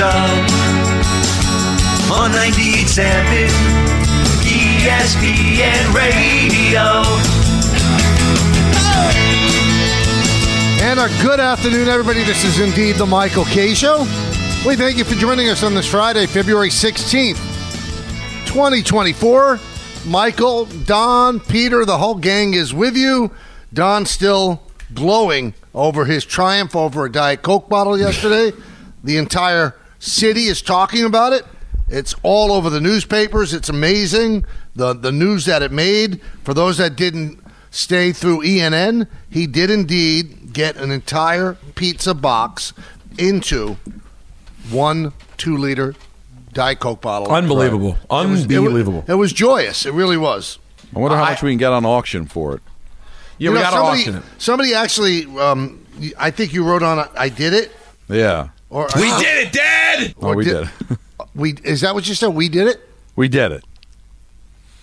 On 98.7 ESPN Radio. And a good afternoon, everybody. This is indeed the Michael Kay Show. We thank you for joining us on this Friday, February 16th, 2024. Michael, Don, Peter, the whole gang is with you. Don still glowing over his triumph over a Diet Coke bottle yesterday. the entire city is talking about it. It's all over the newspapers. It's amazing the the news that it made. For those that didn't stay through ENN, he did indeed get an entire pizza box into one two liter Diet Coke bottle. Unbelievable. It was- it was- Unbelievable. It was, joyous. It really was. I wonder how much we can get on auction for it. Yeah, You we know, got to somebody, auction it. Somebody actually, um, I think you wrote on. I did it. Yeah. Or We uh, did it, Dad. Oh, we did. We is that what you said? We did it. we did it.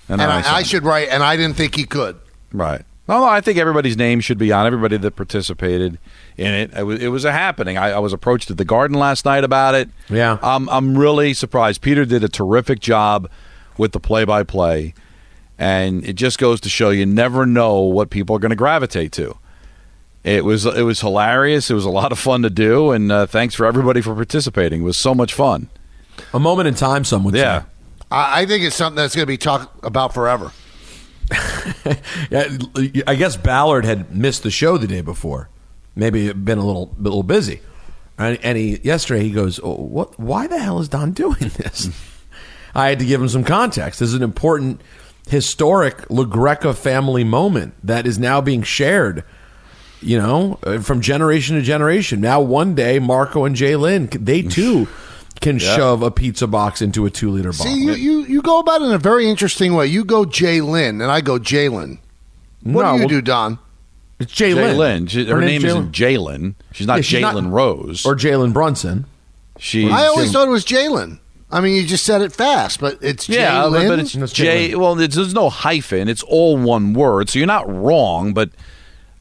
And then I, I signed it. should write. And I didn't think he could. Right. No, no, I think everybody's name should be on. Everybody that participated in it. It was, it was a happening. I, I was approached at the Garden last night about it. Yeah. I'm, I'm really surprised. Peter did a terrific job with the play-by-play, and it just goes to show you never know what people are going to gravitate to. It was it was hilarious. It was a lot of fun to do, and uh, thanks for everybody for participating. It was so much fun. A moment in time, some would Yeah. say. I, I think it's something that's going to be talked about forever. I guess Ballard had missed the show the day before. Maybe been a little a little busy. And, and he yesterday he goes, oh, "What? Why the hell is Don doing this?" I had to give him some context. This is an important, historic LaGreca family moment that is now being shared. You know, uh, from generation to generation. Now, one day, Marco and Jay Lynn, they too can shove a pizza box into a two liter bottle. See, you, you you go about it in a very interesting way. You go Jay Lynn, and I go Jalen. What No, do you well- do, Don? it's Jay, Jay Lynn. Lynn. She, her, name isn't Jalen. She's not Yeah, she's Jalen Rose. or Jalen Brunson. she. I always thought it was Jalen. I mean, you just said it fast, but it's Yeah, Jalen. but, but it's That's J. Jalen. Well, it's, there's no hyphen. It's all one word, so you're not wrong. But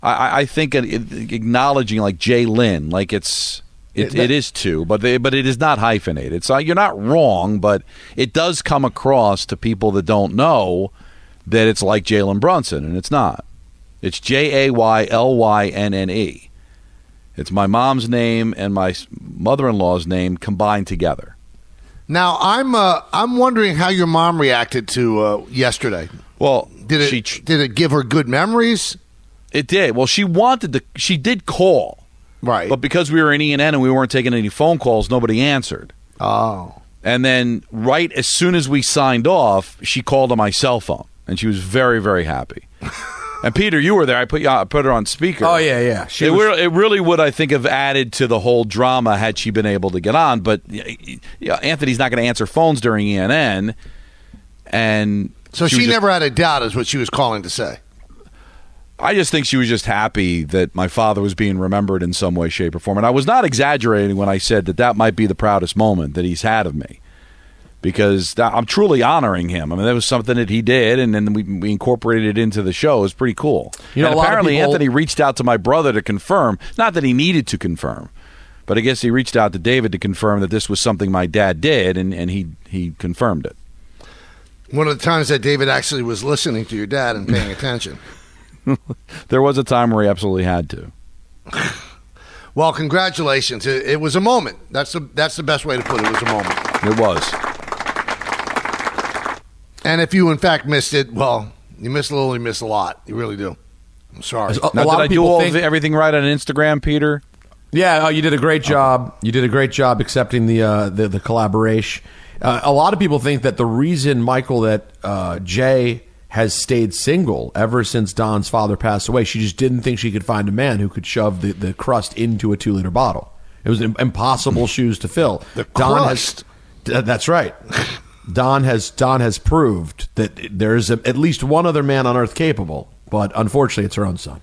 I- I, think acknowledging like Jay Lynn, like it's it, it is two, but they, but it is not hyphenated. So you're not wrong, but it does come across to people that don't know that it's like Jalen Brunson, and it's not. It's J A Y L Y N N E. It's my mom's name and my mother-in-law's name combined together. Now I'm uh, I'm wondering how your mom reacted to uh, yesterday. Well, Did it she did it give her good memories? It did. Well, she wanted to. She did call, Right. but because we were in E and N and we weren't taking any phone calls, nobody answered. oh, And then, right as soon as we signed off, she called on my cell phone, and she was very, very happy. and Peter, you were there. I put you. I put her on speaker. Oh yeah, yeah. She it, was- it really would, I think, have added to the whole drama had she been able to get on. But yeah, Anthony's not going to answer phones during E ENN, and so she, just- never had a doubt, is what she was calling to say. I just think she was just happy that my father was being remembered in some way, shape, or form. And I was not exaggerating when I said that that might be the proudest moment that he's had of me. Because I'm truly honoring him. I mean, that was something that he did, and then we, we incorporated it into the show. It was pretty cool. You know, and a lot of apparently, people- Anthony reached out to my brother to confirm. Not that he needed to confirm, but I guess he reached out to David to confirm that this was something my dad did, and, and he, he confirmed it. One of the times that David actually was listening to your dad and paying attention. There was a time where he absolutely had to. Well, congratulations! It, it was a moment. That's the that's the best way to put it. It was a moment. It was. And if you in fact missed it, well, you missed a little, you missed a lot. You really do. I'm sorry. A- Now, a lot did of I do people all think- of, everything right on Instagram, Peter? Yeah, oh, you did a great job. You did a great job accepting the uh, the, the collaboration. Uh, a lot of people think that the reason Michael that uh, Jay has stayed single ever since Don's father passed away, she just didn't think she could find a man who could shove the, the crust into a two liter bottle. It was impossible shoes to fill. The Don crust? has. That's right. Don has Don has proved that there is a, at least one other man on earth capable, but unfortunately, it's her own son.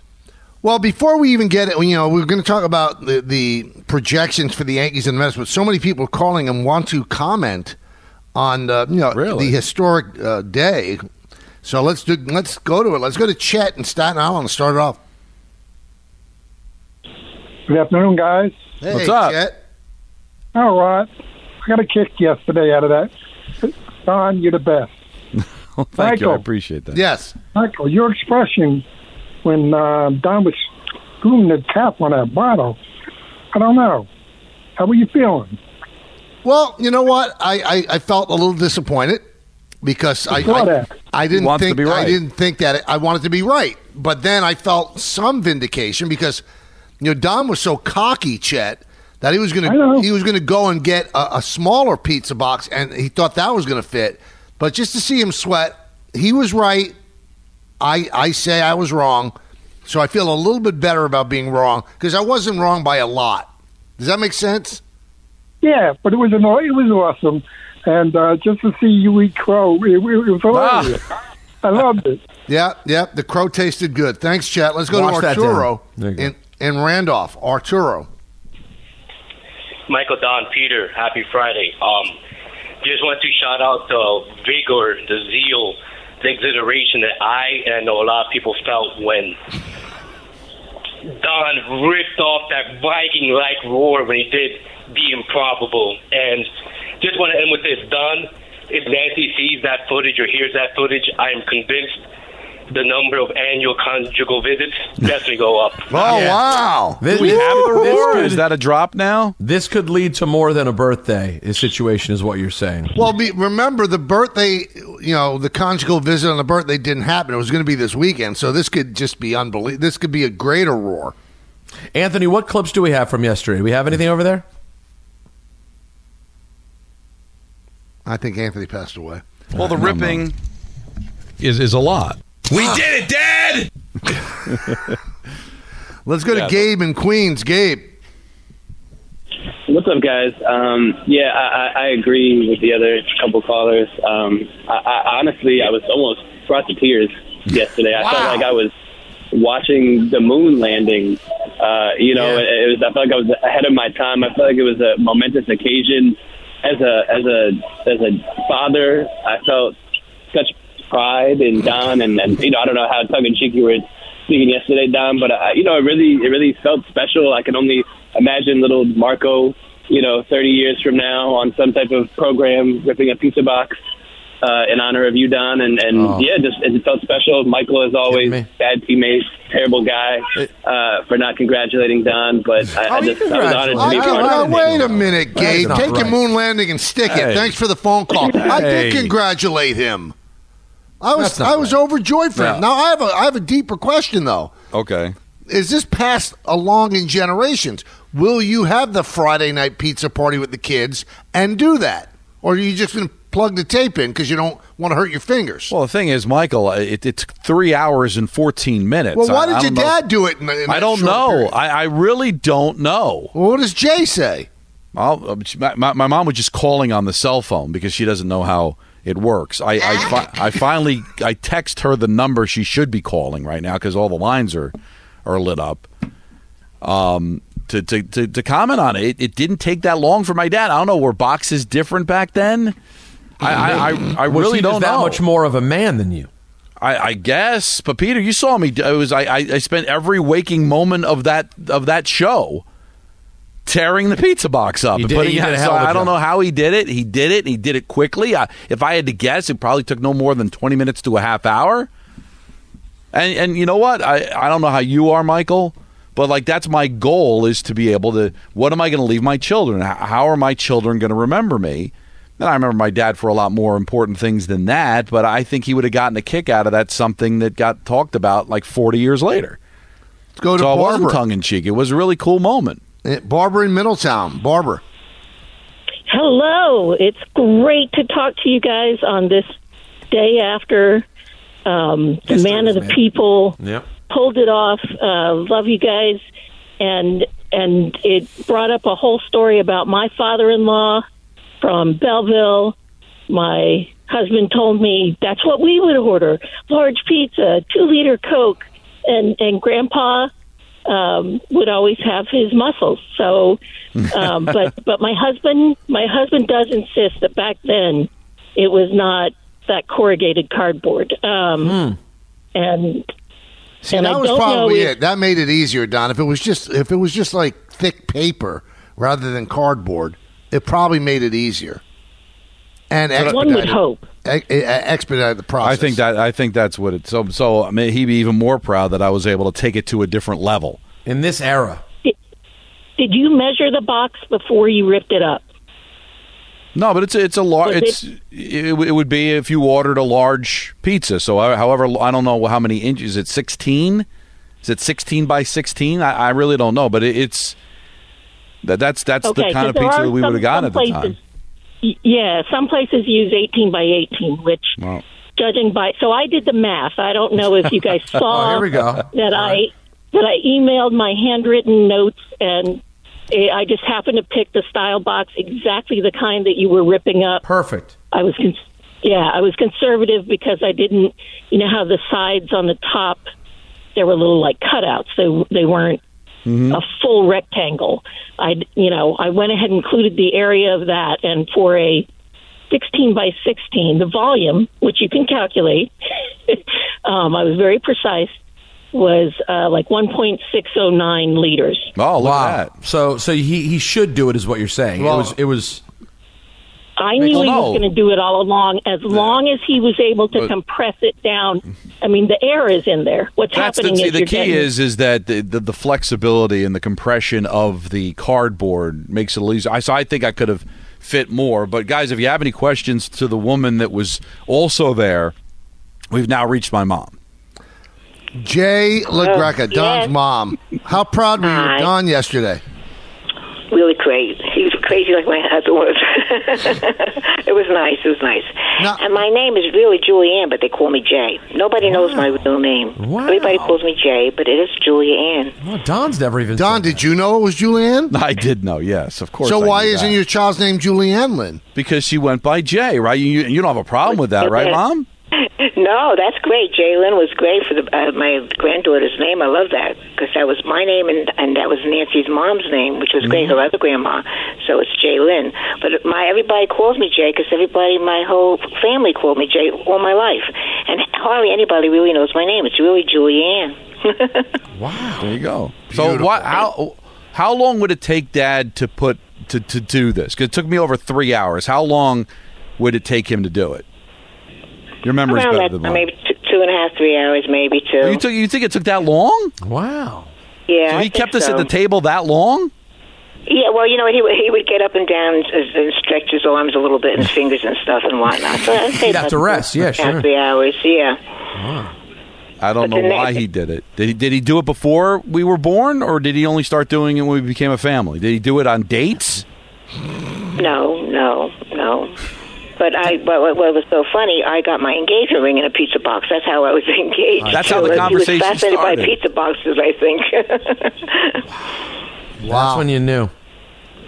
Well, before we even get it, you know, we're going to talk about the, the projections for the Yankees and the Mets, but so many people calling and want to comment on, uh, you know, Really? the historic uh, day. So let's do. Let's go to it. Let's go to Chet in Staten Island and start it off. Good afternoon, guys. Hey, What's up? Chet. All right. I got a kick yesterday out of that. Don, you're the best. Well, thank you. I appreciate that. Yes. Michael, your expression when uh, Don was screwing the cap on that bottle, I don't know. How were you feeling? Well, you know what? I, I, I felt a little disappointed because I I. I didn't think be I didn't think that I wanted to be right. But then I felt some vindication because you know Don was so cocky, Chet, that he was gonna he was gonna go and get a, a smaller pizza box, and he thought that was gonna fit. But just to see him sweat, he was right. I I say I was wrong, so I feel a little bit better about being wrong because I wasn't wrong by a lot. Does that make sense? Yeah, but it was an, it was awesome, and uh, just to see you eat crow, it, it was hilarious. I loved it. Yeah, yeah. The crow tasted good. Thanks, Chet. Let's go Wash to Arturo down. There you go. in, in Randolph. Arturo. Michael Don Peter, happy Friday. Um, just want to shout out the vigor, the zeal, the exhilaration that I and I know a lot of people felt when Don ripped off that Viking like roar when he did the improbable. And just want to end with this Don, if Nancy sees that footage or hears that footage, I am convinced the number of annual conjugal visits definitely go up. Oh, Yeah. wow. This, We have the this roar. Is that a drop now? this could lead to more than a birthday situation, is what you're saying. Well, be, remember the birthday, you know, the conjugal visit on the birthday didn't happen. It was going to be this weekend. So this could just be unbelievable. This could be a greater roar. Anthony, what clips do we have from yesterday? Do we have anything over there? I think Anthony passed away. Well, the ripping. is is a lot. We did it, Dad. Let's go to Yeah. Gabe in Queens. Gabe. What's up, guys? Um, yeah, I, I, I agree with the other couple callers. Um, I, I honestly, I was almost brought to tears yesterday. I felt like I was watching the moon landing. Uh, you know, Yeah. it, it was. I felt like I was ahead of my time. I felt like it was a momentous occasion. As a as a as a father, I felt such pride in Don, and, and you know, I don't know how tongue in cheek you were speaking yesterday, Don, but uh, you know, it really it really felt special. I can only imagine little Marco, you know, 30 years from now on some type of program ripping a pizza box uh, in honor of you, Don, and and Oh. yeah, just it felt special. Michael, as always, bad teammate, terrible guy uh, for not congratulating Don, but I, I just I was honored to be congratulate part of it. wait a minute, Gabe. not Take your moon landing and stick Hey. it. Thanks for the phone call. I did congratulate him. I was That's not I was overjoyed for Yeah. him. Now I have a I have a deeper question though. Okay. is this passed along in generations? Will you have the Friday night pizza party with the kids and do that, or are you just going to plug the tape in because you don't want to hurt your fingers? Well, the thing is, Michael, it, it's three hours and 14 minutes. Well, why did I your don't know- dad do it? In, in I don't know. I, I really don't know. well, what does Jay say? I'll, uh, my, my, my mom was just calling on the cell phone because she doesn't know how it works. I I, fi- I finally I text her the number she should be calling right now because all the lines are are lit up. Um, to to, to, to comment on it. it, it didn't take that long for my dad. I don't know. Were boxes different back then? I I, I, I Was really don't that know. much more of a man than you? I, I guess, but Peter, you saw me. It was I, I, I spent every waking moment of that of that show tearing the pizza box up did- putting it. so hell of a I don't job. know how he did it. He did it. He did it quickly. I, if I had to guess, it probably took no more than twenty minutes to a half hour. And and you know what? I I don't know how you are, Michael. But like that's my goal is to be able to. What am I going to leave my children? How are my children going to remember me? And I remember my dad for a lot more important things than that. But I think he would have gotten a kick out of that. Something that got talked about like forty years later. Let's go to So it wasn't Barbara. tongue in cheek. It was a really cool moment. Eh, Barbara in Middletown. Barbara. Hello. It's great to talk to you guys on this day after um, the man of the made. people Yep. pulled it off. Uh, love you guys, and and it brought up a whole story about my father-in-law from Belleville. My husband told me that's what we would order: large pizza, two-liter Coke, and and Grandpa um, would always have his muscles. So, um, but but my husband my husband does insist that back then it was not that corrugated cardboard. Um, And See, and that I was probably know if- it. That made it easier, Don. If it was just if it was just like thick paper rather than cardboard, it probably made it easier. And one would hope. e- e- the process. I think that I think that's what it. So so I mean, he'd be even more proud that I was able to take it to a different level. In this era, Did you measure the box before you ripped it up? No, but it's it's a large. Was It's it, it would be if you ordered a large pizza. So I- however, I don't know how many inches. Is it sixteen? Is it sixteen by sixteen? I, I really don't know, but it, it's that that's that's okay, the kind of there pizza that we would have gotten at the places- time. Yeah, some places use 18 by 18, which Wow. judging by so I did the math. I don't know if you guys saw Oh, here we go. that I that I emailed my handwritten notes and eh, I just happened to pick the style box exactly the kind that you were ripping up. perfect. I was cons- yeah, I was conservative because I didn't you know how the sides on the top there were little like cutouts. They they weren't a full rectangle. I you know, I went ahead and included the area of that and for a 16 by 16, the volume, which you can calculate, um, I was very precise, was uh, like 1.609 liters. Oh, look Wow. at that! So so he he should do it, is what you're saying. Well- it was it was. I knew he was going to do it all along, as long as he was able to But- compress it down. I mean, the air is in there. What's That's the, happening see, is the key getting, is is that the, the the flexibility and the compression of the cardboard makes it a little easier. I so I think I could have fit more. But guys, if you have any questions to the woman that was also there, we've now reached my mom. Jay LaGreca, oh, Don's yes. mom. How proud were you of Don yesterday? really great. He was crazy like my husband was. it was nice. It was nice. Now- and my name is really Julianne, but they call me Jay. Nobody knows my real name. Wow. Everybody calls me Jay, but it is Julianne. Well, Don's never even. Don, said did you know it was Julianne? I did know, yes, of course. So I why isn't that. your child's name Julianne Lynn? Because she went by Jay, right? You you don't have a problem with that, right, Mom? No, that's great. Jalen was great for the, uh, my granddaughter's name. I love that because that was my name and and that was Nancy's mom's name, which was great. Her other grandma, so it's Jalen. But my everybody calls me Jay because everybody, my whole family called me Jay all my life, and hardly anybody really knows my name. It's really Julianne. Wow, there you go. So what? How how long would it take Dad to put to to do this? Because it took me over three hours. How long would it take him to do it? Your memory's Around better that, than mine. maybe t- two and a half, three hours, maybe two. You took you think it took that long? Wow. yeah, So I he think kept us so. at the table that long? Yeah, well, you know, he would- he would get up and down and, and stretch his arms a little bit and his fingers and stuff and whatnot. So I'd say He'd have to rest. Yeah, two and a half, sure. Three hours, yeah. I don't But know why next- he did it. Did he did he do it before we were born, or did he only start doing it when we became a family? Did he do it on dates? No, no, no. But I, what, what what was so funny, I got my engagement ring in a pizza box. That's how I was engaged. That's how the He was fascinated started. by pizza boxes, I think. That's when you knew.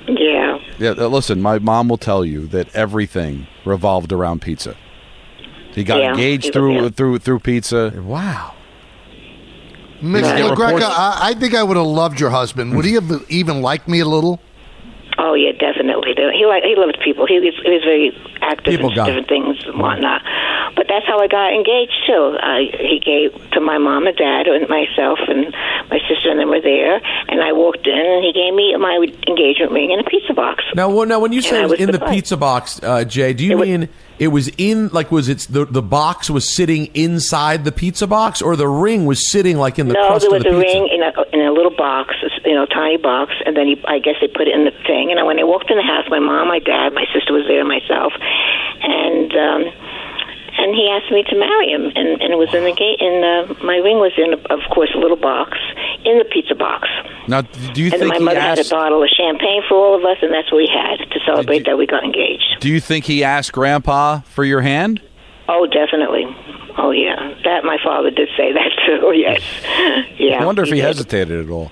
yeah. Yeah. Listen, my mom will tell you that everything revolved around pizza. He got Yeah, engaged he was- through yeah. through through pizza. Wow. Miss Yeah. LaGreca, I, I think I would have loved your husband. Would he have even liked me a little? Oh yeah, definitely. He like he loved people. He was, he was very active People in different things and whatnot. But that's how I got engaged too. I, he gave to my mom and dad and myself and my sister and them were there. And I walked in and he gave me my engagement ring in a pizza box. Now, well, now when you say in the surprised. pizza box, uh, Jay, do you It was- mean it was in like was it the the box was sitting inside the pizza box, or the ring was sitting like in the no, crust there was of the a pizza? ring in a in a little box, you know, tiny box, and then he, I guess they put it in the thing. And when I walked in the house, my mom, my dad, my sister was there, myself, and um, and he asked me to marry him, and, and it was in the gate. And uh, my ring was in, of course, a little box in the pizza box. Now, do you and think my he mother had a bottle of champagne for all of us, and that's what we had to celebrate that we got engaged. Do you think he asked Grandpa for your hand? Oh, definitely. Oh, yeah. That my father did say that too. Yes. Yeah. I wonder if he did. hesitated at all.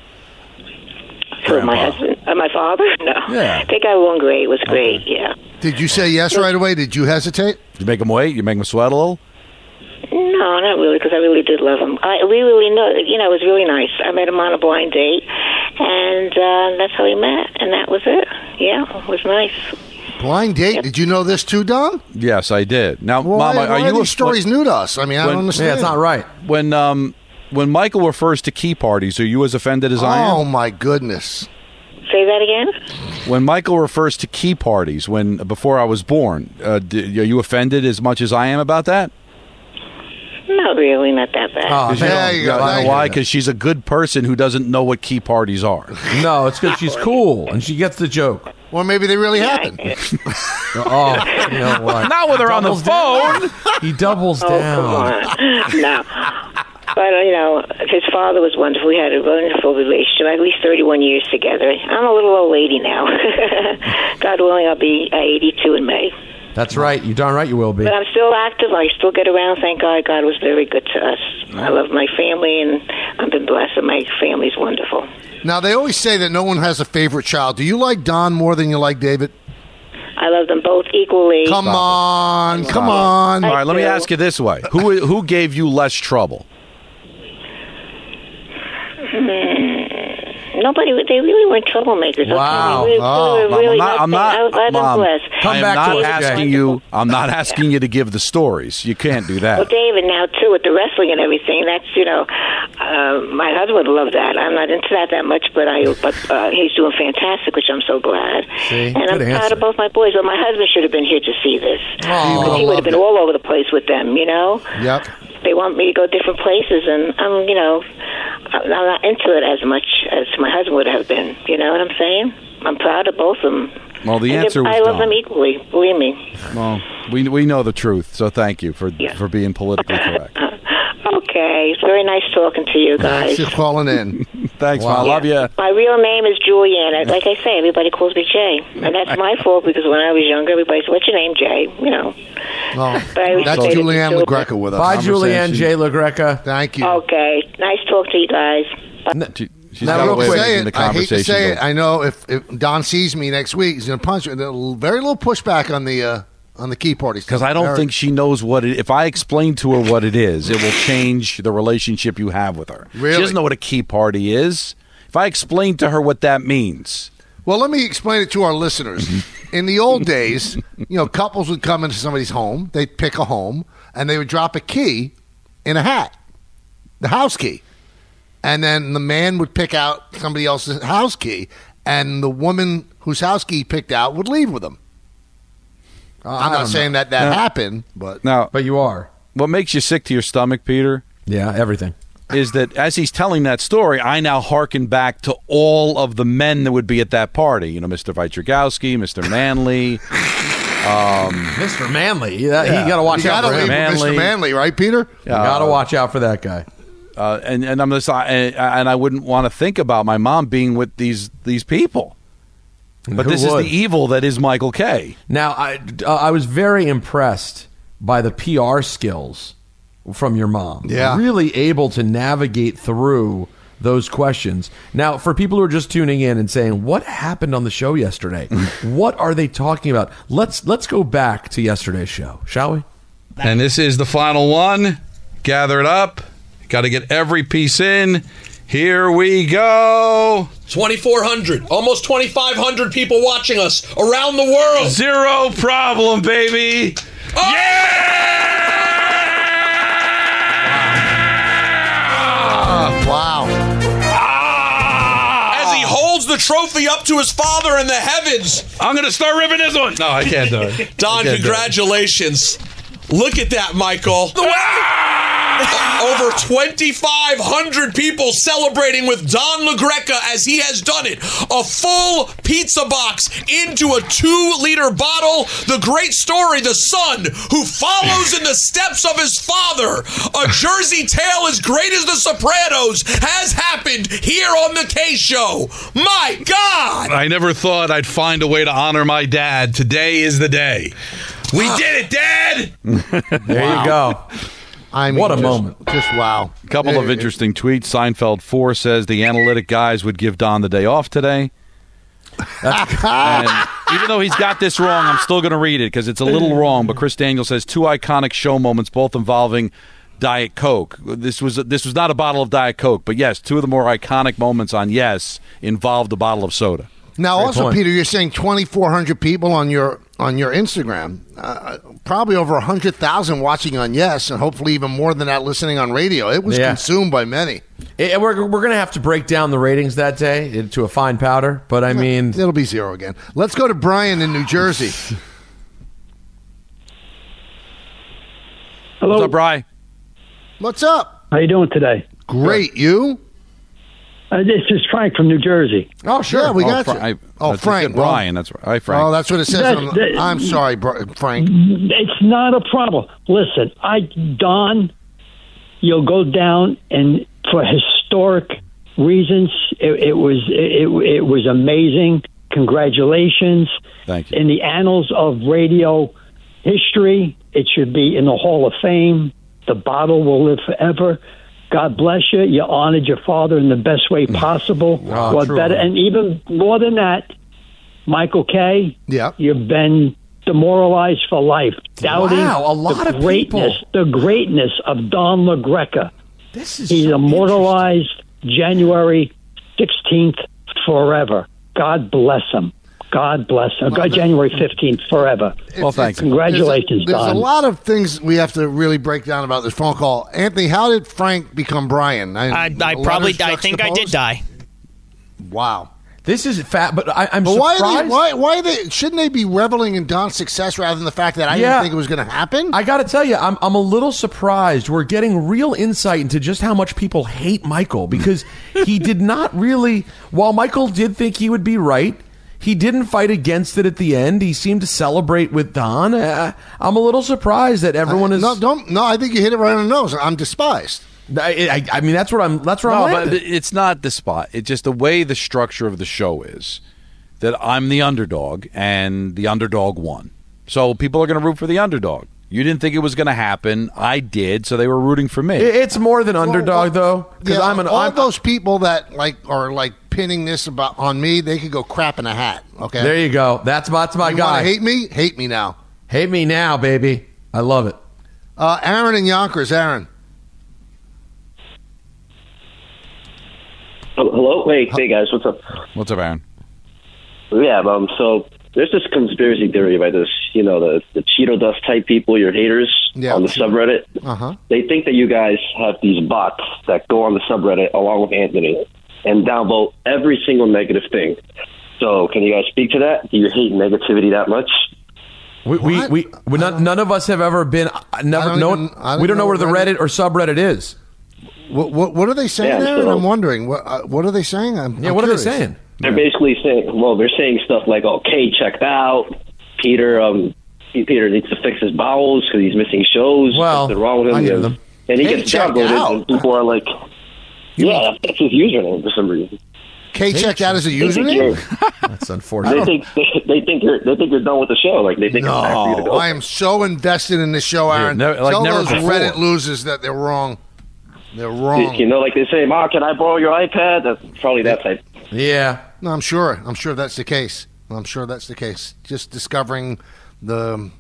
Who, my husband, uh, my father? No. Yeah. They got along great. It was great. Yeah. Did you say yes right away? Did you hesitate? Did you make him wait? You make him sweat a little? No, not really, because I really did love him. I we really know, you know, it was really nice. I met him on a blind date, and uh, that's how we met, and that was it. Yeah, it was nice. Blind date. Did you know this too, Don? Yes, I did. Now, Why, Mama, why are you these stories new to us? I mean, I when- don't understand. Yeah, it's not right. When um when Michael refers to key parties, are you as offended as I am? Oh my goodness! Say that again. When Michael refers to key parties, when before I was born, uh, d- are you offended as much as I am about that? Not really, not that bad. Oh, 'Cause there you you go. you know why? Because she's a good person who doesn't know what key parties are. No, it's because she's cool and she gets the joke. Or maybe they really happen. oh, you know what? Not with her on the phone. down. He doubles Oh, down. come on. no. But, you know, his father was wonderful. We had a wonderful relationship, at least 31 years together. I'm a little old lady now. God willing, I'll be uh, 82 in May. That's right. You're darn right you will be. But I'm still active. I still get around. Thank God. God was very good to us. I love my family, and I've been blessed, and my family's wonderful. Now they always say that no one has a favorite child. Do you like Don more than you like David? I love them both equally. Come on, come on. All right, let me ask you this way: Who who gave you less trouble? Hmm. Nobody, they really weren't troublemakers. Wow. Okay? They really, Oh, they really I'm not. I'm not. I, I've Mom, blessed. I am not asking you. I'm not asking you to give the stories. You can't do that. Well, that. David, now too with the wrestling and everything, that's you know, uh, my husband would love that. I'm not into that that much, but I, but uh, he's doing fantastic, which I'm so glad. See? and I'm Good proud of both my boys. But my husband should have been here to see this Oh, he would have been it. all over the place with them. You know, Yep. they want me to go different places, and I'm, you know, I'm not into it as much as my husband would have been. You know what I'm saying? I'm proud of both of them. Well, the And answer was I love Don. them equally. Believe me. Well, we we know the truth, so thank you for for being politically correct. Okay, it's very nice talking to you guys. She's calling in. Thanks, man. I love you. My real name is Julianne. Like I say, everybody calls me Jay, and that's my fault because when I was younger, everybody said, "What's your name, Jay?" You know. Oh, But I that's say Julianne it's LaGreca with us. Bye, Julianne J. LaGreca. Thank you. Okay, nice talk to you guys. She's now, real quick, making say the it, I hate to conversation say it. I know if, if Don sees me next week, he's going to punch me. A very little pushback on the uh, on the key parties Because I don't think she knows what it. If I explain to her what it is, it will change the relationship you have with her. Really? She doesn't know what a key party is. If I explain to her what that means, Well, let me explain it to our listeners. Mm-hmm. In the old days, you know, couples would come into somebody's home, they'd pick a home, and they would drop a key in a hat, the house key. And then the man would pick out somebody else's house key, and the woman whose house key he picked out would leave with him. I'm not saying know. that that No. happened, but now But you are. what makes you sick to your stomach, Peter? Yeah, everything. is that as he's telling that story, I now hearken back to all of the men that would be at that party. You know, Mr. Wojciechowski, Mr. Manley. Um, Mr. Manley. Yeah, You, got to watch you out gotta for him. leave with Manley. Mr. Manley, right, Peter? You got to watch out for that guy. uh, and and I'm just and, and I wouldn't want to think about my mom being with these these people. But this would? is the evil that is Michael Kay Now, I, uh, I was very impressed by the PR skills from your mom. Yeah. Really able to navigate through those questions. Now, for people who are just tuning in and saying, "What happened on the show yesterday? what are they talking about?" Let's let's go back to yesterday's show, shall we? And this is the final one. Gather it up. Got to get every piece in. Here we go. 2,400, almost 2,500 people watching us around the world. Zero problem, baby. Oh! Yeah! Wow. Ah! As he ah! holds the trophy up to his father in the heavens. I'm going to start ripping this one. No, I can't do it. Don, I do it. congratulations. Look at that, Michael. Over 2,500 people celebrating with Don LaGreca as he has done it. A full pizza box into a two liter bottle. The great story the son who follows in the steps of his father. A Jersey tale as great as The Sopranos has happened here on The Kay Show. My God! I never thought I'd find a way to honor my dad. Today is the day. We did it, Dad! There you go. I mean, What a just- moment. Just wow. A couple of It- interesting tweets. Seinfeld four says the analytic guys would give Don the day off today. and even though he's got this wrong, I'm still going to read it because it's a little wrong. But Chris Daniel says two iconic show moments, both involving Diet Coke. This was this was not a bottle of Diet Coke, but yes, two of the more iconic moments on Yes involved a bottle of soda. Now, Great also, point. Peter, you're saying 2,400 people on your on your Instagram. Uh, probably over hundred thousand watching on Yes, and hopefully even more than that listening on radio. It was Yeah. consumed by many. Eh, we're we're gonna have to break down the ratings that day into a fine powder. But I mean, It'll be zero again. Let's go to Brian in New Jersey. What's up, Bry? What's up? How you doing today? Great. You? Uh, this is Frank from New Jersey. Oh, sure. Yeah, we Oh, got Fra- you. I- oh, Frank. it's Brian. That's right. Hi, Frank. Oh, that's what it says. That's- on- that- I'm sorry, Bri- Frank. It's not a problem. Listen, I Don, you'll go down and for historic reasons. It, it was it, it was amazing. Congratulations. Thank you. In the annals of radio history, it should be in the Hall of Fame. The bottle will live forever. God bless you. You honored your father in the best way mm. possible. Oh, better? And even more than that, Michael Kay Yeah. You've been demoralized for life. Doubting Wow, a lot the of greatness, people. the greatness of Don LaGreca. this is He's so immortalized January 16th forever. God bless him. God bless him. God, January 15th forever. Well, thank you. Congratulations, There's, a, there's a lot of things we have to really break down about this phone call. Anthony, how did Frank become Brian? I, I letters probably, I think I did die. Wow. This is fat, but I, I'm But why, are they, why, why are they, shouldn't they be reveling in Don's success rather than the fact that I Yeah. didn't think it was going to happen? I got to tell you, I'm, I'm a little surprised. We're getting real insight into just how much people hate Michael because he did not really, while Michael did think he would be right, he didn't fight against it at the end. He seemed to celebrate with Don. Uh, I'm a little surprised that everyone is. no, don't. No, I think you hit it right on the nose. I'm despised. I, I, I mean, that's what I'm. That's where No, I'm. but it's not the spot. It's just the way the structure of the show is that I'm the underdog and the underdog won. So people are going to root for the underdog. You didn't think it was going to happen. I did, so they were rooting for me. It's more than underdog though, because Yeah, I'm an. all I'm, those people that like are like pinning this about on me, they could go crap in a hat. Okay, there you go. That's my, that's my you guy. want to hate me? Hate me now. Hate me now, baby. I love it. Uh, Aaron and Yonkers. Aaron. Oh, hello, hey, hey guys, what's up? What's up, Aaron? Yeah, um, so there's this conspiracy theory by this, you know, the the Cheeto dust type people, your haters Yeah. on the subreddit. Uh huh. They think that you guys have these bots that go on the subreddit along with Anthony and downvote every single negative thing. So, can you guys speak to that? Do you hate negativity that much? We we, we, we none, none of us have ever been. I Never. don't No, even- I don't we don't know know where the Reddit- Reddit or subreddit is. What, what what are they saying Yeah, there? so- I'm wondering. What uh, what are they saying? I'm, Yeah, I'm what are they saying? They're basically saying, well, they're saying stuff like, "Okay, checked out." Peter, um, Peter needs to fix his bowels because he's missing shows. Well, something wrong with him. I and, them. and he Hey, gets checked out. and people are like, "Yeah, that's, that's his username for some reason." K checked out as a username. you're, That's they unfortunate. think they, they think you're they think you're done with the show. Like they think it's time for you to No, go. I am so invested in this show, Aaron. never- like Tell never those before. Reddit losers that they're wrong. They're wrong. You know, like they say, "Ma, can I borrow your iPad?" That's probably that type. Yeah. No, I'm sure. I'm sure that's the case. I'm sure that's the case. Just discovering the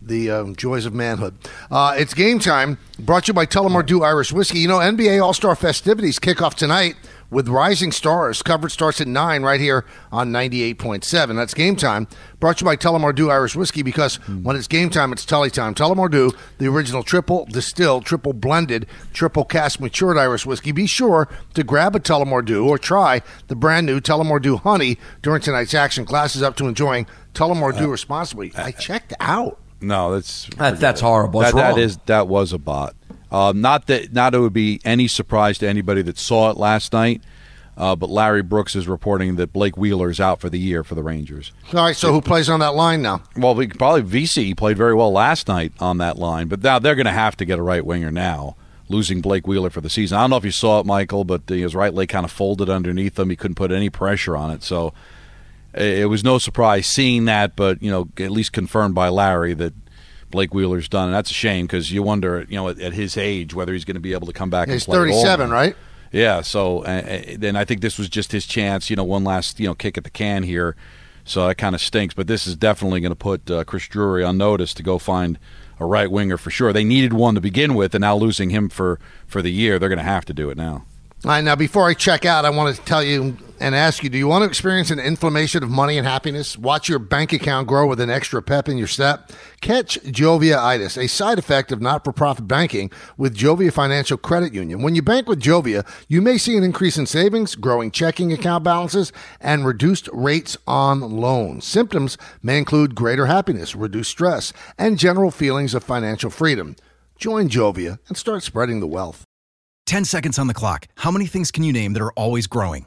the um, joys of manhood. Uh, it's game time. Brought to you by Tullamore Dew Irish Whiskey. You know, NBA All Star festivities kick off tonight with Rising Stars. Coverage starts at nine right here on 98.7. That's game time. Brought to you by Tullamore Dew Irish Whiskey because hmm. when it's game time, it's Tully time. Tullamore Dew, the original triple distilled, triple blended, triple cast matured Irish whiskey. Be sure to grab a Tullamore Dew or try the brand new Tullamore Dew Honey during tonight's action. Classes up to enjoying Tullamore Dew uh, responsibly. I uh, checked out. No, that's That, that's horrible. that, It's that wrong. is that was a bot. Um, not that not it would be any surprise to anybody that saw it last night. Uh, but Larry Brooks is reporting that Blake Wheeler is out for the year for the Rangers. All right, so who plays on that line now? Well, we, probably Vesey played very well last night on that line, but now they're going to have to get a right winger now. Losing Blake Wheeler for the season. I don't know if you saw it, Michael, but his right leg kind of folded underneath him. He couldn't put any pressure on it, so it it was no surprise seeing that. But you know, at least confirmed by Larry that Blake Wheeler's done, and that's a shame because you wonder, you know, at, at his age whether he's going to be able to come back. He's and play 37, now. right? Yeah. So uh, then I think this was just his chance. You know, one last you know kick at the can here. So that kind of stinks. But this is definitely going to put uh, Chris Drury on notice to go find a right winger for sure. They needed one to begin with, and now losing him for for the year, they're going to have to do it now. All right, now before I check out, I want to tell you and ask you, do you want to experience an inflammation of money and happiness? Watch your bank account grow with an extra pep in your step? Catch Jovia-itis, a side effect of not-for-profit banking with Jovia Financial Credit Union. When you bank with Jovia, you may see an increase in savings, growing checking account balances, and reduced rates on loans. Symptoms may include greater happiness, reduced stress, and general feelings of financial freedom. Join Jovia and start spreading the wealth. 10 seconds on the clock. How many things can you name that are always growing?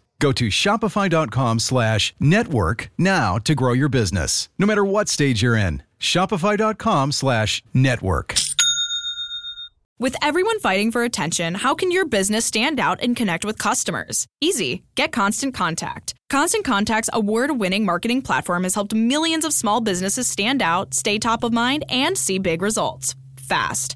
Go to shopify.com slash network now to grow your business, no matter what stage you're in. Shopify.com slash network. With everyone fighting for attention, how can your business stand out and connect with customers? Easy. Get Constant Contact. Constant Contact's award winning marketing platform has helped millions of small businesses stand out, stay top of mind, and see big results fast.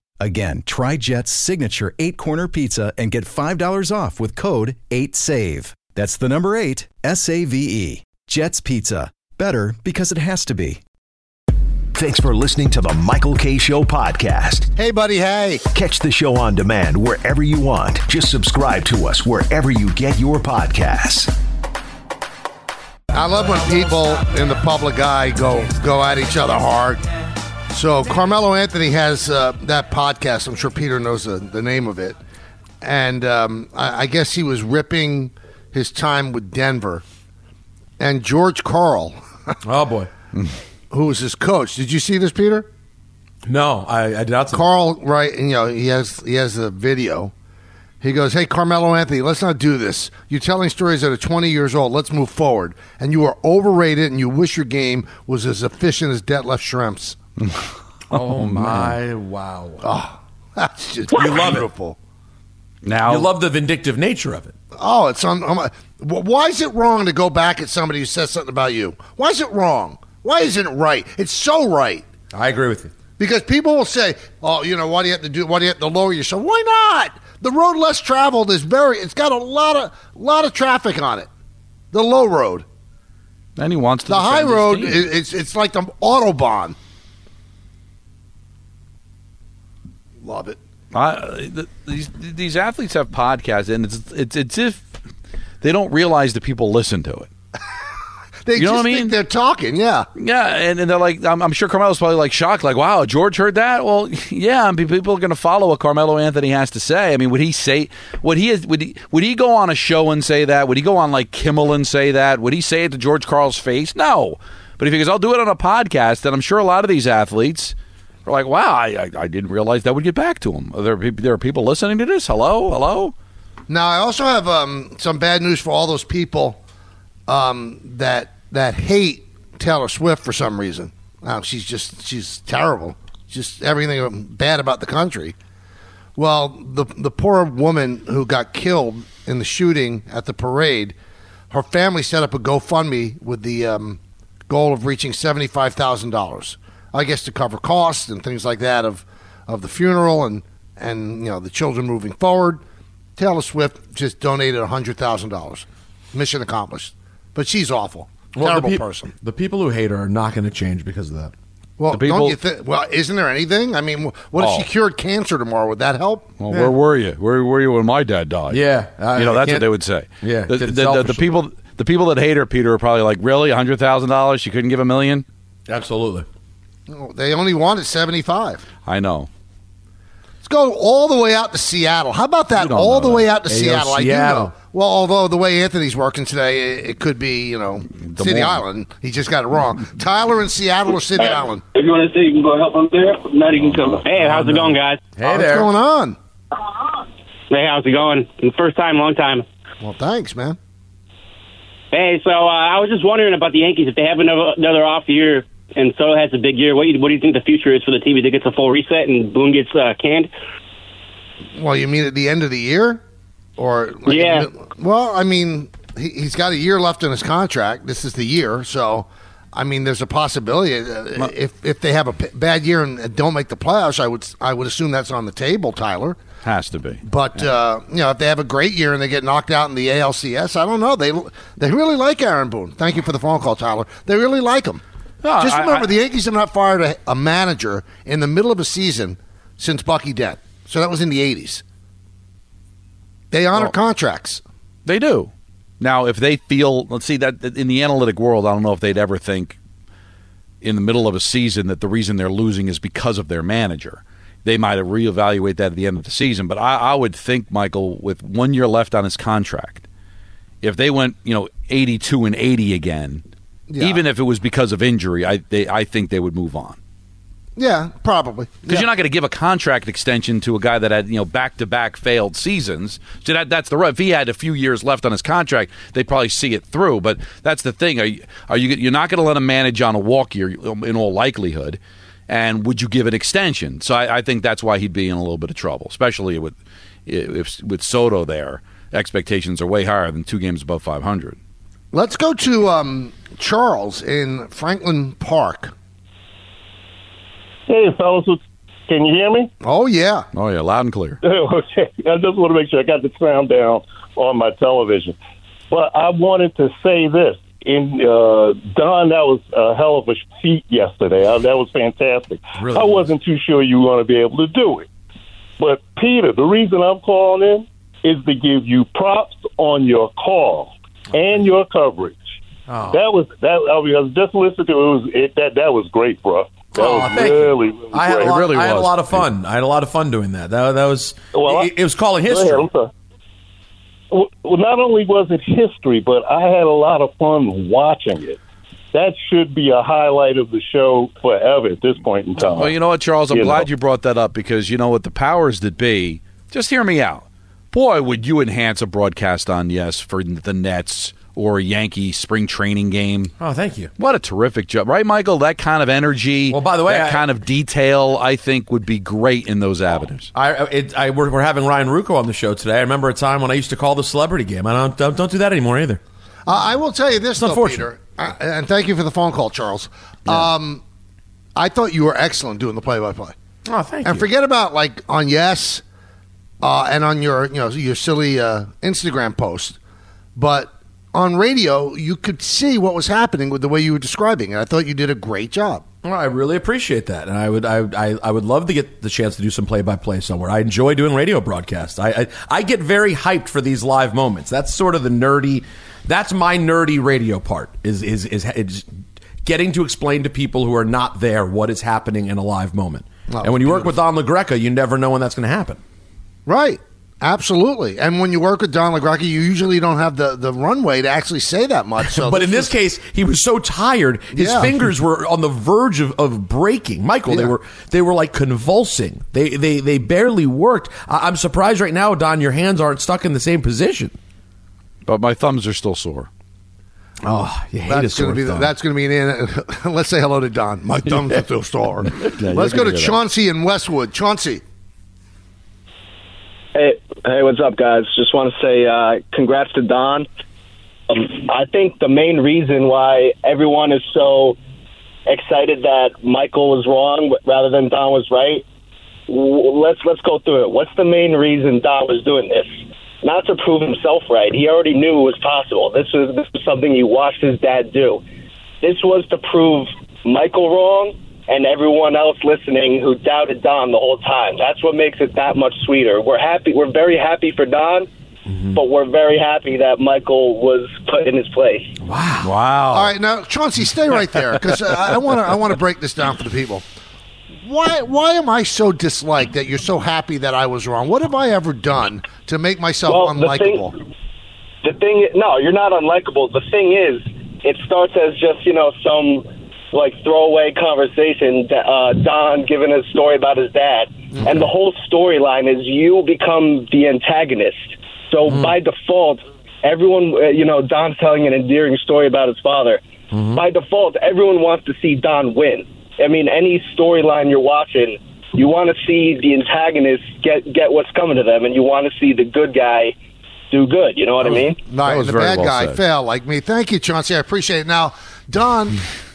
Again, try Jet's signature eight corner pizza and get $5 off with code 8SAVE. That's the number eight, S A V E. Jet's Pizza. Better because it has to be. Thanks for listening to the Michael Kay Show podcast. Hey, buddy, hey. Catch the show on demand wherever you want. Just subscribe to us wherever you get your podcasts. I love when people in the public eye go go at each other hard. So Carmelo Anthony has uh, that podcast. I'm sure Peter knows the, the name of it, and um, I, I guess he was ripping his time with Denver, and George Karl. oh boy, who was his coach? Did you see this, Peter? No, I, I did not. See Karl, right? And, you know, he has he has a video. He goes, "Hey, Carmelo Anthony, let's not do this. You're telling stories that are 20 years old. Let's move forward. And you are overrated, and you wish your game was as efficient as Detlef Schrempf's." Oh, my! Wow. Oh, that's just You love it. Now you love the vindictive nature of it. Oh, it's on. why is it wrong to go back at somebody who says something about you? Why is it wrong? Why isn't it right? It's so right. I agree with you. Because people will say, "Oh, you know, why do you have to do? Why do you have to lower yourself? Why not? The road less traveled is very. It's got a lot of lot of traffic on it. The low road, And he wants to the high road. It's it's like the autobahn. Love it. I, th- these these athletes have podcasts, and it's it's it's if they don't realize that people listen to it. They You know just what I mean? think they're talking. Yeah. Yeah, and, and they're like, I'm, I'm sure Carmelo's probably like shocked, like, wow, George heard that. Well, yeah, I mean, people are going to follow what Carmelo Anthony has to say. I mean, would he say, would he would he would he go on a show and say that? Would he go on like Kimmel and say that? Would he say it to George Karl's face? No. But if he goes, I'll do it on a podcast, then I'm sure a lot of these athletes are like, wow, I, I, I didn't realize that would get back to him. Are there there are people listening to this? Hello, hello. Now, I also have um, some bad news for all those people um, that that hate Taylor Swift for some reason. Now, she's just she's terrible. Just everything bad about the country. Well, the the poor woman who got killed in the shooting at the parade her family set up a GoFundMe with the um, goal of reaching seventy five thousand dollars. I guess to cover costs and things like that of of the funeral and and you know the children moving forward. Taylor Swift just donated hundred thousand dollars. Mission accomplished. But she's awful. Terrible the peop- person. The people who hate her are not going to change because of that. Well, people- don't you think? Well, isn't there anything? I mean, what if Oh. she cured cancer tomorrow? Would that help? Well, where were you? Where were you when my dad died? Yeah, I- you know I that's what can't- they would say. Yeah, the, the, it the, the selfishly. people the people that hate her, Peter, are probably like, really, hundred thousand dollars? She couldn't give a million? Absolutely. Oh, They only wanted seventy five. I know. Let's go all the way out to Seattle. How about that? All know the way out to Hey, yo, Seattle. I do know. Well, although the way Anthony's working today, it, it could be you know City Moines. Island. He just got it wrong. Tyler in Seattle or City Island? If you want to see, you can go help him there. If Not you can come. Hey, how's it going, guys? Hey What's there. going on? Hey, how's it going? First time, long time. Well, thanks, man. Hey, so uh, I was just wondering about the Yankees. If they have another, another off year and Soto has a big year, what, do you- what do you think the future is for the team? If they gets a full reset and Boone gets uh, canned? Well, you mean at the end of the year, or like Yeah. the well, I mean, he, he's got a year left in his contract. This is the year, so I mean, there's a possibility uh, if if they have a p- bad year and don't make the playoffs, I would I would assume that's on the table, Tyler. Has to be. But uh, you know, if they have a great year and they get knocked out in the ALCS, I don't know. They they really like Aaron Boone. Thank you for the phone call, Tyler. They really like him. No, Just remember, I- the Yankees have not fired a, a manager in the middle of a season since Bucky Dent. So that was in the '80s. They honor Well- contracts. They do. Now, if they feel, let's see that in the analytic world, I don't know if they'd ever think in the middle of a season that the reason they're losing is because of their manager. They might reevaluate that at the end of the season. But I, I would think, Michael, with one year left on his contract, if they went, you know, eighty-two and eighty again, Yeah. even if it was because of injury, I they, I think they would move on. Yeah, probably. Because Yeah. you're not going to give a contract extension to a guy that had you know back to back failed seasons. So that that's the right. If he had a few years left on his contract, they'd probably see it through. But that's the thing. Are you, are you you're not going to let him manage on a walk year in all likelihood? And would you give an extension? So I, I think that's why he'd be in a little bit of trouble, especially with if with Soto there. Expectations are way higher than two games above 500. Let's go to um, Charles in Franklin Park. Hey, fellas, can you hear me? Oh yeah. Oh yeah, loud and clear. okay, I just want to make sure I got the sound down on my television. But I wanted to say this. In uh, Don, that was a hell of a feat yesterday. Uh, that was fantastic. Really I wasn't too sure you were going to be able to do it. But Peter, the reason I'm calling in is to give you props on your call and your coverage. Oh. That was that. I was just listening to it. it was it, that that was great, bro. That Oh, was thank you. really, really I had, great. a lot, I had a lot of fun. I had a lot of fun doing that. That, that was Well, I- it, it was calling Go ahead, history. Well, well, not only was it history, but I had a lot of fun watching it. That should be a highlight of the show forever at this point in time. Well, you know what, Charles? I'm You glad know. you brought that up because you know what the powers that be. Just hear me out. Boy, would you enhance a broadcast on yes for the Nets or a Yankee spring training game? Oh, thank you. What a terrific job, right, Michael? That kind of energy. Well, by the way, that I- kind of detail, I think, would be great in those avenues. I, it, I we're, we're having Ryan Ruocco on the show today. I remember a time when I used to call the celebrity game. I don't don't, don't do that anymore either. Uh, I will tell you this, though. Peter, uh, and thank you for the phone call, Charles. Um, I thought you were excellent doing the play-by-play. Oh, thank and you. And forget about like on Yes, uh, and on your you know your silly uh, Instagram post, but on radio you could see what was happening with the way you were describing it. I thought you did a great job. Well, I really appreciate that, and I would I, I, I would love to get the chance to do some play by play somewhere. I enjoy doing radio broadcasts. I, I I get very hyped for these live moments. That's sort of the nerdy. That's my nerdy radio part. Is is is, is getting to explain to people who are not there what is happening in a live moment. Oh, and when you work with Don LaGreca, you never know when that's going to happen. Right. Absolutely. And when you work with Don LaGreca, you usually don't have the, the runway to actually say that much. So but in this case, he was so tired, his Yeah. fingers were on the verge of, of breaking. Michael, they were they were like convulsing. They they they barely worked. I, I'm surprised right now, Don, your hands aren't stuck in the same position. But my thumbs are still sore. Oh, you hate a that's sore going to be the, that's going to be an in. Let's say hello to Don. My thumbs are still sore. you're Let's go gonna to get it. Chauncey in Westwood. Chauncey. Hey, hey, what's up, guys? Just want to say uh, congrats to Don. Um, I think the main reason why everyone is so excited that Michael was wrong rather than Don was right. Let's let's go through it. What's the main reason Don was doing this? Not to prove himself right. He already knew it was possible. This was this was something he watched his dad do. This was to prove Michael wrong and everyone else listening who doubted Don the whole time. That's what makes it that much sweeter. We're happy. We're very happy for Don, mm-hmm. but we're very happy that Michael was put in his place. Wow. Wow. All right, now Chauncey, stay right there because uh, I want to I want to break this down for the people. Why why am I so disliked that you're so happy that I was wrong? What have I ever done to make myself Well, the thing- unlikable? The thing, no, you're not unlikable. The thing is, it starts as just you know some like throwaway conversation. Uh, Don giving a story about his dad, and the whole storyline is you become the antagonist. So by default, everyone, uh, you know, Don's telling an endearing story about his father. By default, everyone wants to see Don win. I mean, any storyline you're watching, you want to see the antagonist get get what's coming to them, and you want to see the good guy do good. You know what I mean? Right, the bad guy fail like me. Thank you, Chauncey. I appreciate it. Now, Don,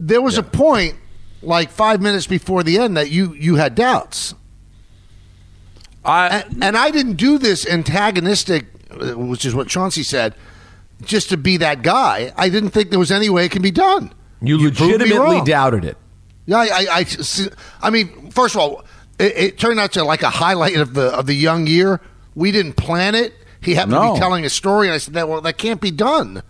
there was a point like five minutes before the end that you you had doubts. I and, and I didn't do this antagonistic, uh, which is what Chauncey said, just to be that guy. I didn't think there was any way it can be done. You, me legitimately doubted it. Yeah, I, I, I, I mean, first of all, it, it turned out to like a highlight of the of the young year. We didn't plan it. He happened to be telling a story, and I said, "That well, that can't be done."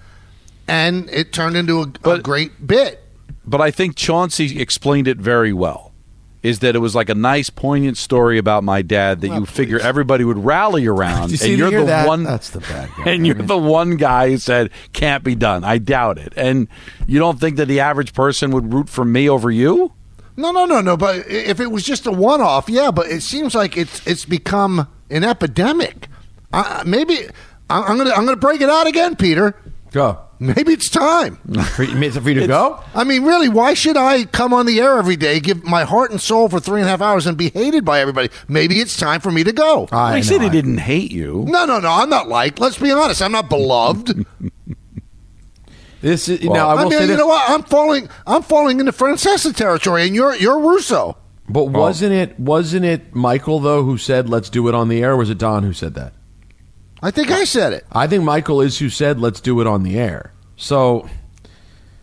And it turned into a, a great bit. But I think Chauncey explained it very well. Is that it was like a nice, poignant story about my dad that you figure everybody would rally around, you and you're the that? one. That's the bad guy. And you're the one guy who said can't be done. I doubt it. And you don't think that the average person would root for me over you? No, no, no, no. But if it was just a one-off, yeah. But it seems like it's it's become an epidemic. Uh, maybe I- I'm gonna I'm gonna break it out again, Peter. Go. Maybe it's time. For, you- for you to go? I mean, really, why should I come on the air every day, give my heart and soul for three and a half hours, and be hated by everybody? Maybe it's time for me to go. he said he didn't hate you. No, no, no. I'm not liked. Let's be honest. I'm not beloved. This is Well, now. I will mean, say you this. know what? I'm falling. I'm falling into Francesa territory, and you're you're Russo. But wasn't it wasn't it Michael though who said let's do it on the air? Or was it Don who said that? I think I said it. I think Michael is who said let's do it on the air. So,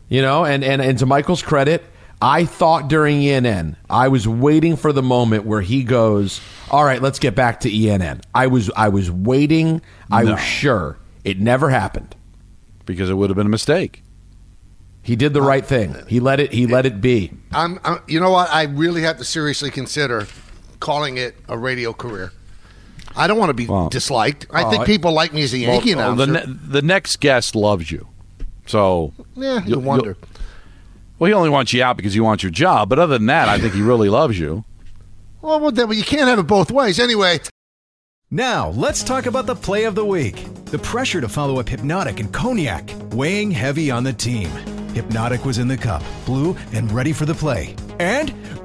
you know, and and, and to Michael's credit, I thought during ENN, I was waiting for the moment where he goes, "All right, let's get back to ENN." I was I was waiting. I No. was sure. It never happened because it would have been a mistake. He did the right thing. He let it. He let it be. I'm, I'm. You know what? I really have to seriously consider calling it a radio career. I don't want to be disliked. I think people like me as a Yankee Well, the, announcer. ne- the next guest loves you. So Yeah, you wonder. you'll- well, he only wants you out because he wants your job. But other than that, I think he really loves you. well, well, then, well, you can't have it both ways. Anyway, Now, let's talk about the play of the week. The pressure to follow up Hypnotic and Cognac, weighing heavy on the team. Hypnotic was in the cup, blue, and ready for the play. And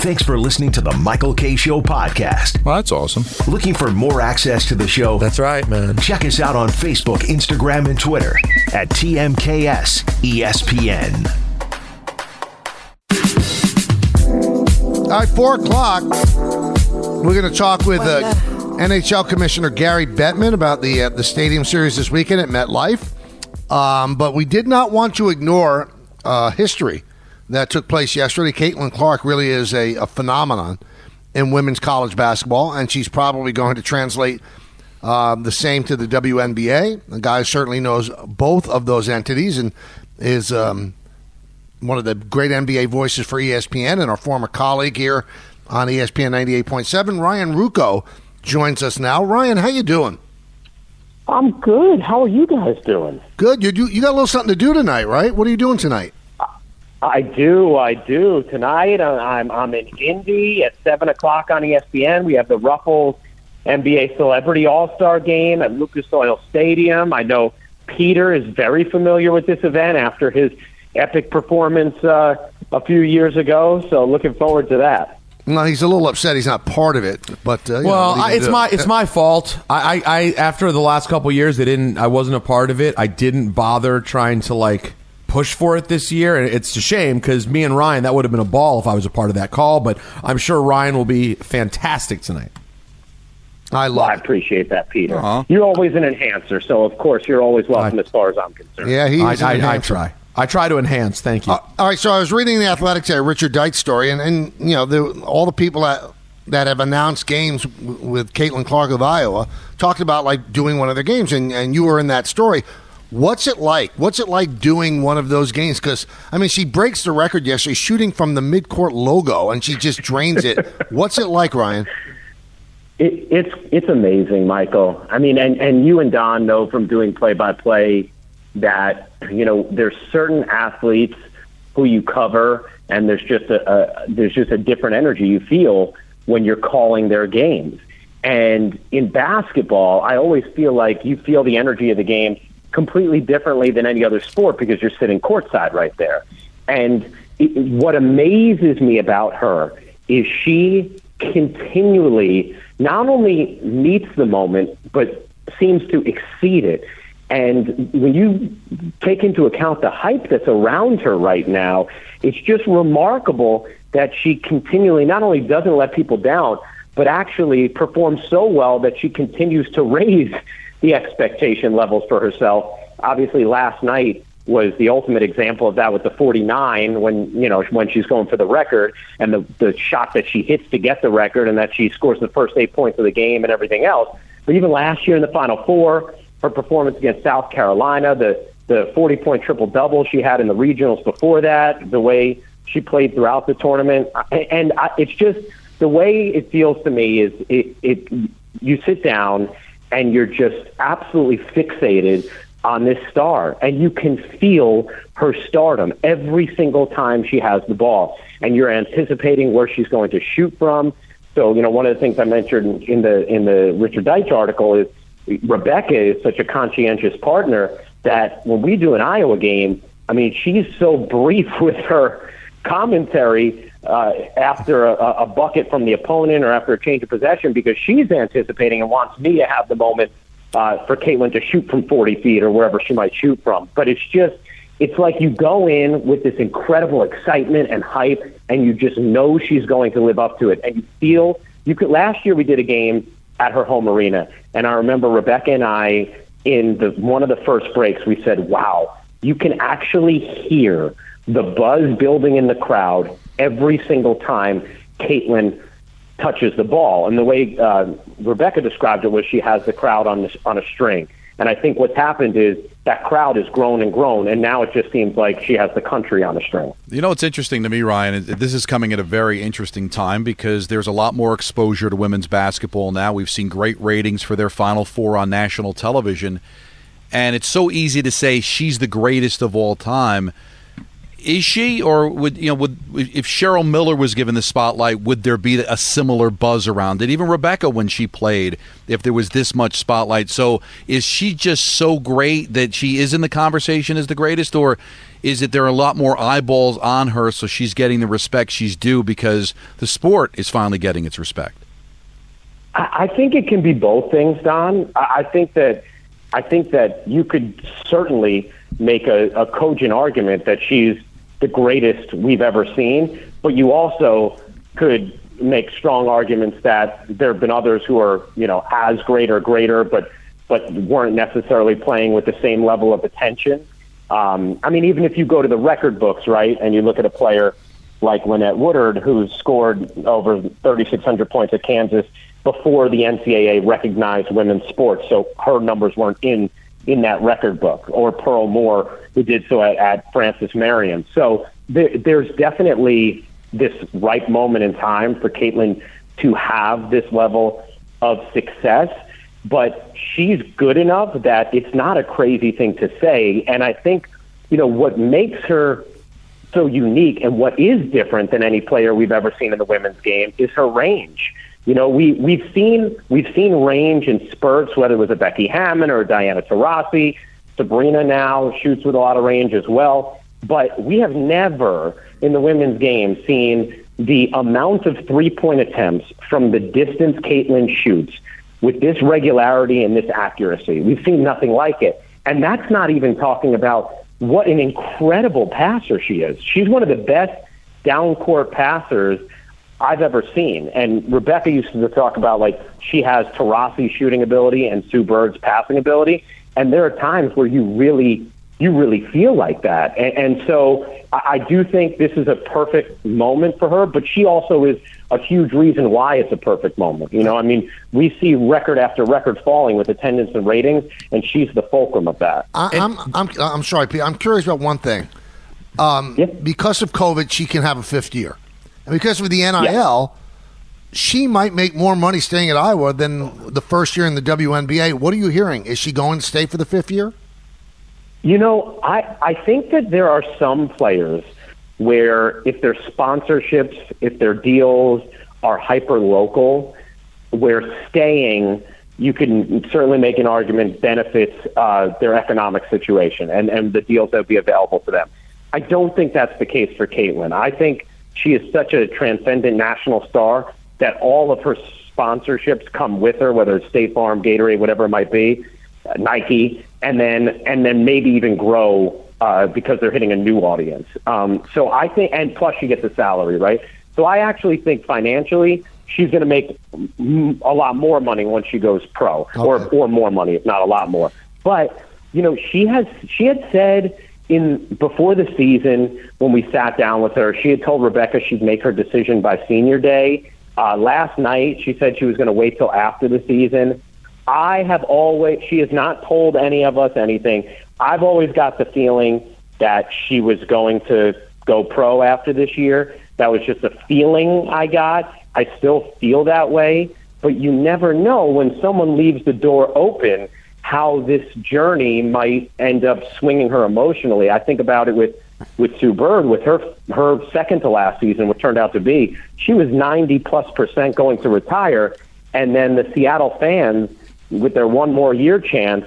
Thanks for listening to the Michael Kay Show podcast. Well, that's awesome. Looking for more access to the show? That's right, man. Check us out on Facebook, Instagram, and Twitter at TMKS ESPN. All right, four o'clock. We're going to talk with uh, NHL Commissioner Gary Bettman about the uh, the Stadium Series this weekend at MetLife. Um, but we did not want to ignore uh, history that took place yesterday. Caitlin Clark really is a, a phenomenon in women's college basketball, and she's probably going to translate uh, the same to the WNBA. The guy certainly knows both of those entities and is um, one of the great NBA voices for ESPN and our former colleague here on ESPN 98.7. Ryan Ruocco joins us now. Ryan, how you doing? I'm good. How are you guys doing? Good. You do, you got a little something to do tonight, right? What are you doing tonight? I do. I do. Tonight, I'm I'm in Indy at seven o'clock on ESPN. We have the Ruffles NBA Celebrity All Star Game at Lucas Oil Stadium. I know Peter is very familiar with this event after his epic performance uh, a few years ago. So, looking forward to that. No, he's a little upset he's not part of it. But uh, you know, Well, what I, it's gonna my it's my fault. I, I, I after the last couple years, they didn't. I wasn't a part of it. I didn't bother trying to like push for it this year, and it's a shame because me and Ryan that would have been a ball if I was a part of that call. But I'm sure Ryan will be fantastic tonight. I love. I appreciate that, Peter. You're always an enhancer, so of course you're always welcome as far as I'm concerned. Yeah, he I, I, I try. I try to enhance. Thank you. Uh, all right, so I was reading the Athletic today, Richard Deitch story, and, and you know the, all the people that that have announced games w- with Caitlin Clark of Iowa talked about like doing one of their games, and, and you were in that story. What's it like? What's it like doing one of those games? Because I mean, she breaks the record yesterday, shooting from the midcourt logo, and she just drains it. What's it like, Ryan? It, it's it's amazing, Michael. I mean, and and you and Don know from doing play by play that you know there's certain athletes who you cover, and there's just a, a there's just a different energy you feel when you're calling their games. And in basketball, I always feel like you feel the energy of the game completely differently than any other sport because you're sitting courtside right there. And it, what amazes me about her is she continually not only meets the moment, but seems to exceed it. And when you take into account the hype that's around her right now, it's just remarkable that she continually not only doesn't let people down, but actually performs so well that she continues to raise the expectation levels for herself. Obviously, last night was the ultimate example of that with the 49 when you know when she's going for the record and the the shot that she hits to get the record and that she scores the first eight points of the game and everything else. But even last year in the Final Four, her performance against South Carolina, the the 40 point triple double she had in the regionals before that, the way she played throughout the tournament, and I, it's just the way it feels to me is it, it you sit down and you're just absolutely fixated on this star and you can feel her stardom every single time she has the ball and you're anticipating where she's going to shoot from. So you know one of the things i mentioned in the in the richard deitch article is rebecca is such a conscientious partner that when we do an iowa game i mean she's so brief with her commentary uh, after a, a bucket from the opponent or after a change of possession because she's anticipating and wants me to have the moment uh, for Caitlin to shoot from 40 feet or wherever she might shoot from. But it's just, it's like you go in with this incredible excitement and hype, and you just know she's going to live up to it. And you feel, you could, last year we did a game at her home arena, and I remember Rebecca and I, in the one of the first breaks, we said, wow, you can actually hear the buzz building in the crowd every single time Caitlin touches the ball. And the way uh, Rebecca described it was she has the crowd on this, on a string. And I think what's happened is that crowd has grown and grown, and now it just seems like she has the country on a string. You know what's interesting to me, Ryan? This is coming at a very interesting time because there's a lot more exposure to women's basketball now. We've seen great ratings for their Final Four on national television, and it's so easy to say she's the greatest of all time. Is she, or would you know? Would if Cheryl Miller was given the spotlight, would there be a similar buzz around it? Even Rebecca, when she played, if there was this much spotlight, so is she just so great that she is in the conversation as the greatest, or is it there are a lot more eyeballs on her, so she's getting the respect she's due because the sport is finally getting its respect? I think it can be both things, Don. I I think that I think that you could certainly make a, a cogent argument that she's the greatest we've ever seen, but you also could make strong arguments that there have been others who are, you know, as great or greater, but but weren't necessarily playing with the same level of attention. Um, I mean, even if you go to the record books, right, and you look at a player like Lynette Woodard, who scored over 3,600 points at Kansas before the NCAA recognized women's sports, so her numbers weren't in in that record book, or Pearl Moore, who did so at, at Francis Marion. So there, there's definitely this right moment in time for Caitlin to have this level of success, but she's good enough that it's not a crazy thing to say. And I think, you know, what makes her so unique and what is different than any player we've ever seen in the women's game is her range. You know, we we've seen we've seen range in spurts, whether it was a Becky Hammon or Diana Taurasi. Sabrina now shoots with a lot of range as well. But we have never in the women's game seen the amount of three point attempts from the distance Caitlin shoots with this regularity and this accuracy. We've seen nothing like it. And that's not even talking about what an incredible passer she is. She's one of the best down court passers I've ever seen. And Rebecca used to talk about like she has Taurasi shooting ability and Sue Bird's passing ability. And there are times where you really you really feel like that. And, and so I, I do think this is a perfect moment for her, but she also is a huge reason why it's a perfect moment. You know, I mean, we see record after record falling with attendance and ratings, and she's the fulcrum of that. I, I'm, I'm, I'm sorry, Pete. I'm curious about one thing. Um, Because of COVID, she can have a fifth year. And because with the NIL, she might make more money staying at Iowa than the first year in the WNBA. What are you hearing? Is she going to stay for the fifth year? You know, I, I think that there are some players where if their sponsorships, if their deals are hyper local, where staying, you can certainly make an argument benefits uh, their economic situation and, and the deals that would be available to them. I don't think that's the case for Caitlin. I think she is such a transcendent national star that all of her sponsorships come with her, whether it's State Farm, Gatorade, whatever it might be, uh, Nike, and then and then maybe even grow uh, because they're hitting a new audience. Um, so I think, and plus she gets a salary, right? So I actually think financially she's going to make a lot more money once she goes pro, or or more money, if not a lot more. But you know, she has she had said in before the season when we sat down with her, she had told Rebecca she'd make her decision by senior day. Uh, last night, she said she was going to wait till after the season. I have always, she has not told any of us anything. I've always got the feeling that she was going to go pro after this year. That was just a feeling I got. I still feel that way, but you never know when someone leaves the door open how this journey might end up swinging her emotionally. I think about it with with Sue Bird, with her her second to last season, what turned out to be, she was 90 plus percent going to retire, and then the Seattle fans, with their one more year chance,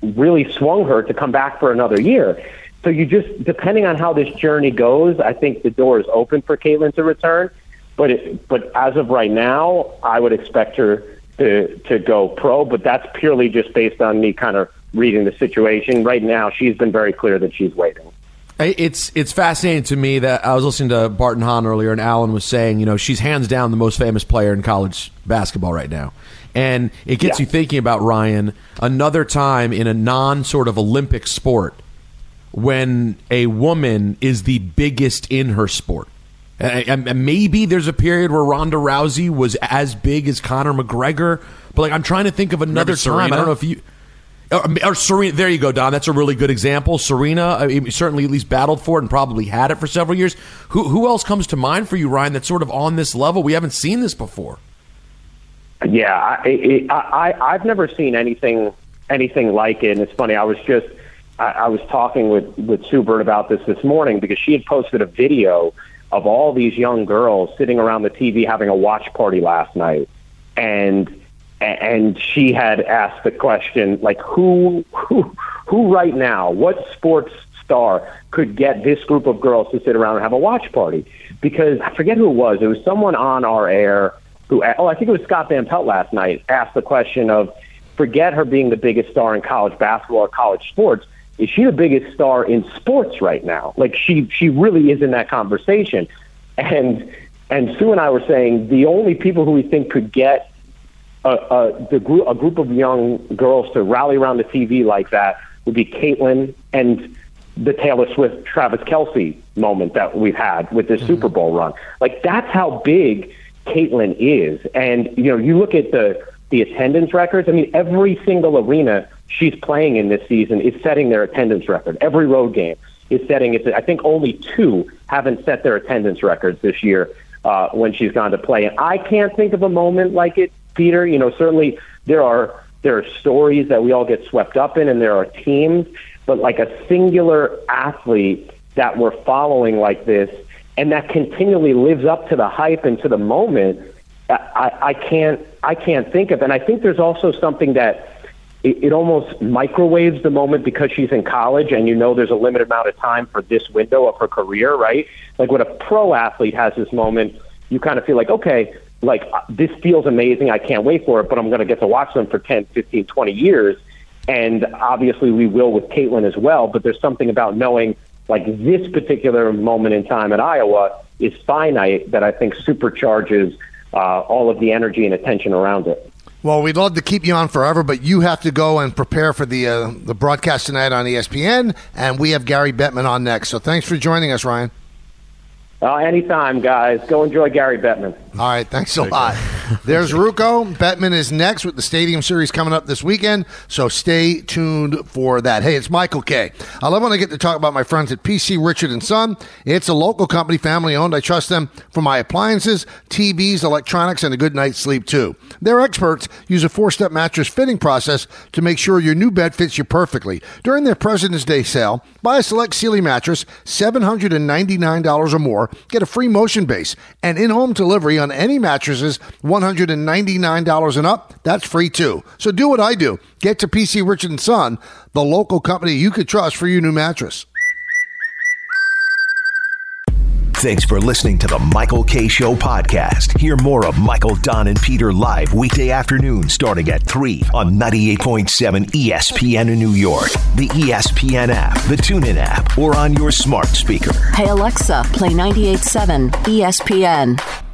really swung her to come back for another year. So you just, depending on how this journey goes, I think the door is open for Caitlin to return. But it, but as of right now, I would expect her to to go pro. But that's purely just based on me kind of reading the situation. Right now, she's been very clear that she's waiting. It's it's fascinating to me that I was listening to Bart and Hahn earlier, and Alan was saying, you know, she's hands down the most famous player in college basketball right now, and it gets Yeah. you thinking about Ryan. Another time in a non sort of Olympic sport, when a woman is the biggest in her sport, Uh, and, and maybe there's a period where Ronda Rousey was as big as Conor McGregor. But like, I'm trying to think of another time. I don't know if you. Or, or Serena, there you go, Don. That's a really good example. Serena uh, I mean, certainly at least battled for it and probably had it for several years. Who who else comes to mind for you, Ryan? That's sort of on this level. We haven't seen this before. Yeah, I, I, I I've never seen anything anything like it. And it's funny. I was just I, I was talking with with Sue Bird about this this morning because she had posted a video of all these young girls sitting around the TV having a watch party last night, and and she had asked the question like who who who right now what sports star could get this group of girls to sit around and have a watch party? Because I forget who it was. It was someone on our air who oh I think it was Scott Van Pelt last night asked the question of forget her being the biggest star in college basketball or college sports is she the biggest star in sports right now like she she really is in that conversation and and Sue and I were saying the only people who we think could get a, a, the group, a group of young girls to rally around the TV like that would be Caitlin and the Taylor Swift, Travis Kelce moment that we've had with this mm-hmm. Super Bowl run. Like that's how big Caitlin is, and you know, you look at the the attendance records. I mean, every single arena she's playing in this season is setting their attendance record. Every road game is setting it. I think only two haven't set their attendance records this year uh, when she's gone to play. And I can't think of a moment like it Peter. You know, certainly there are there are stories that we all get swept up in, and there are teams, but like a singular athlete that we're following like this, and that continually lives up to the hype and to the moment. I, I can't I can't think of, and I think there's also something that it, it almost microwaves the moment because she's in college, and you know there's a limited amount of time for this window of her career, right? Like when a pro athlete has this moment, you kind of feel like, okay, like uh, this feels amazing. I can't wait for it, but I'm going to get to watch them for 10, 15, 20 years. And obviously we will with Caitlin as well, but there's something about knowing like this particular moment in time at Iowa is finite that I think supercharges uh, all of the energy and attention around it. Well, we'd love to keep you on forever, but you have to go and prepare for the uh, the broadcast tonight on ESPN, and we have Gary Bettman on next. So thanks for joining us, Ryan. Uh, anytime, guys. Go enjoy Gary Bettman. All right, thanks a lot. There's Ruocco. Bettman is next with the Stadium Series coming up this weekend, so stay tuned for that. Hey, it's Michael Kay I love when I get to talk about my friends at PC Richard and Son. It's a local company, family owned. I trust them for my appliances, TVs, electronics, and a good night's sleep too. Their experts use a four-step mattress fitting process to make sure your new bed fits you perfectly. During their President's Day sale, buy a select Sealy mattress, $799 or more, get a free motion base, and in-home delivery on any mattresses, $199 and up. That's free too. So do what I do. Get to PC Richard and Son, the local company you could trust for your new mattress. Thanks for listening to the Michael Kay Show podcast. Hear more of Michael, Don, and Peter live weekday afternoon starting at 3 on 98.7 ESPN in New York, the ESPN app, the TuneIn app, or on your smart speaker. Hey Alexa, play 98.7 ESPN.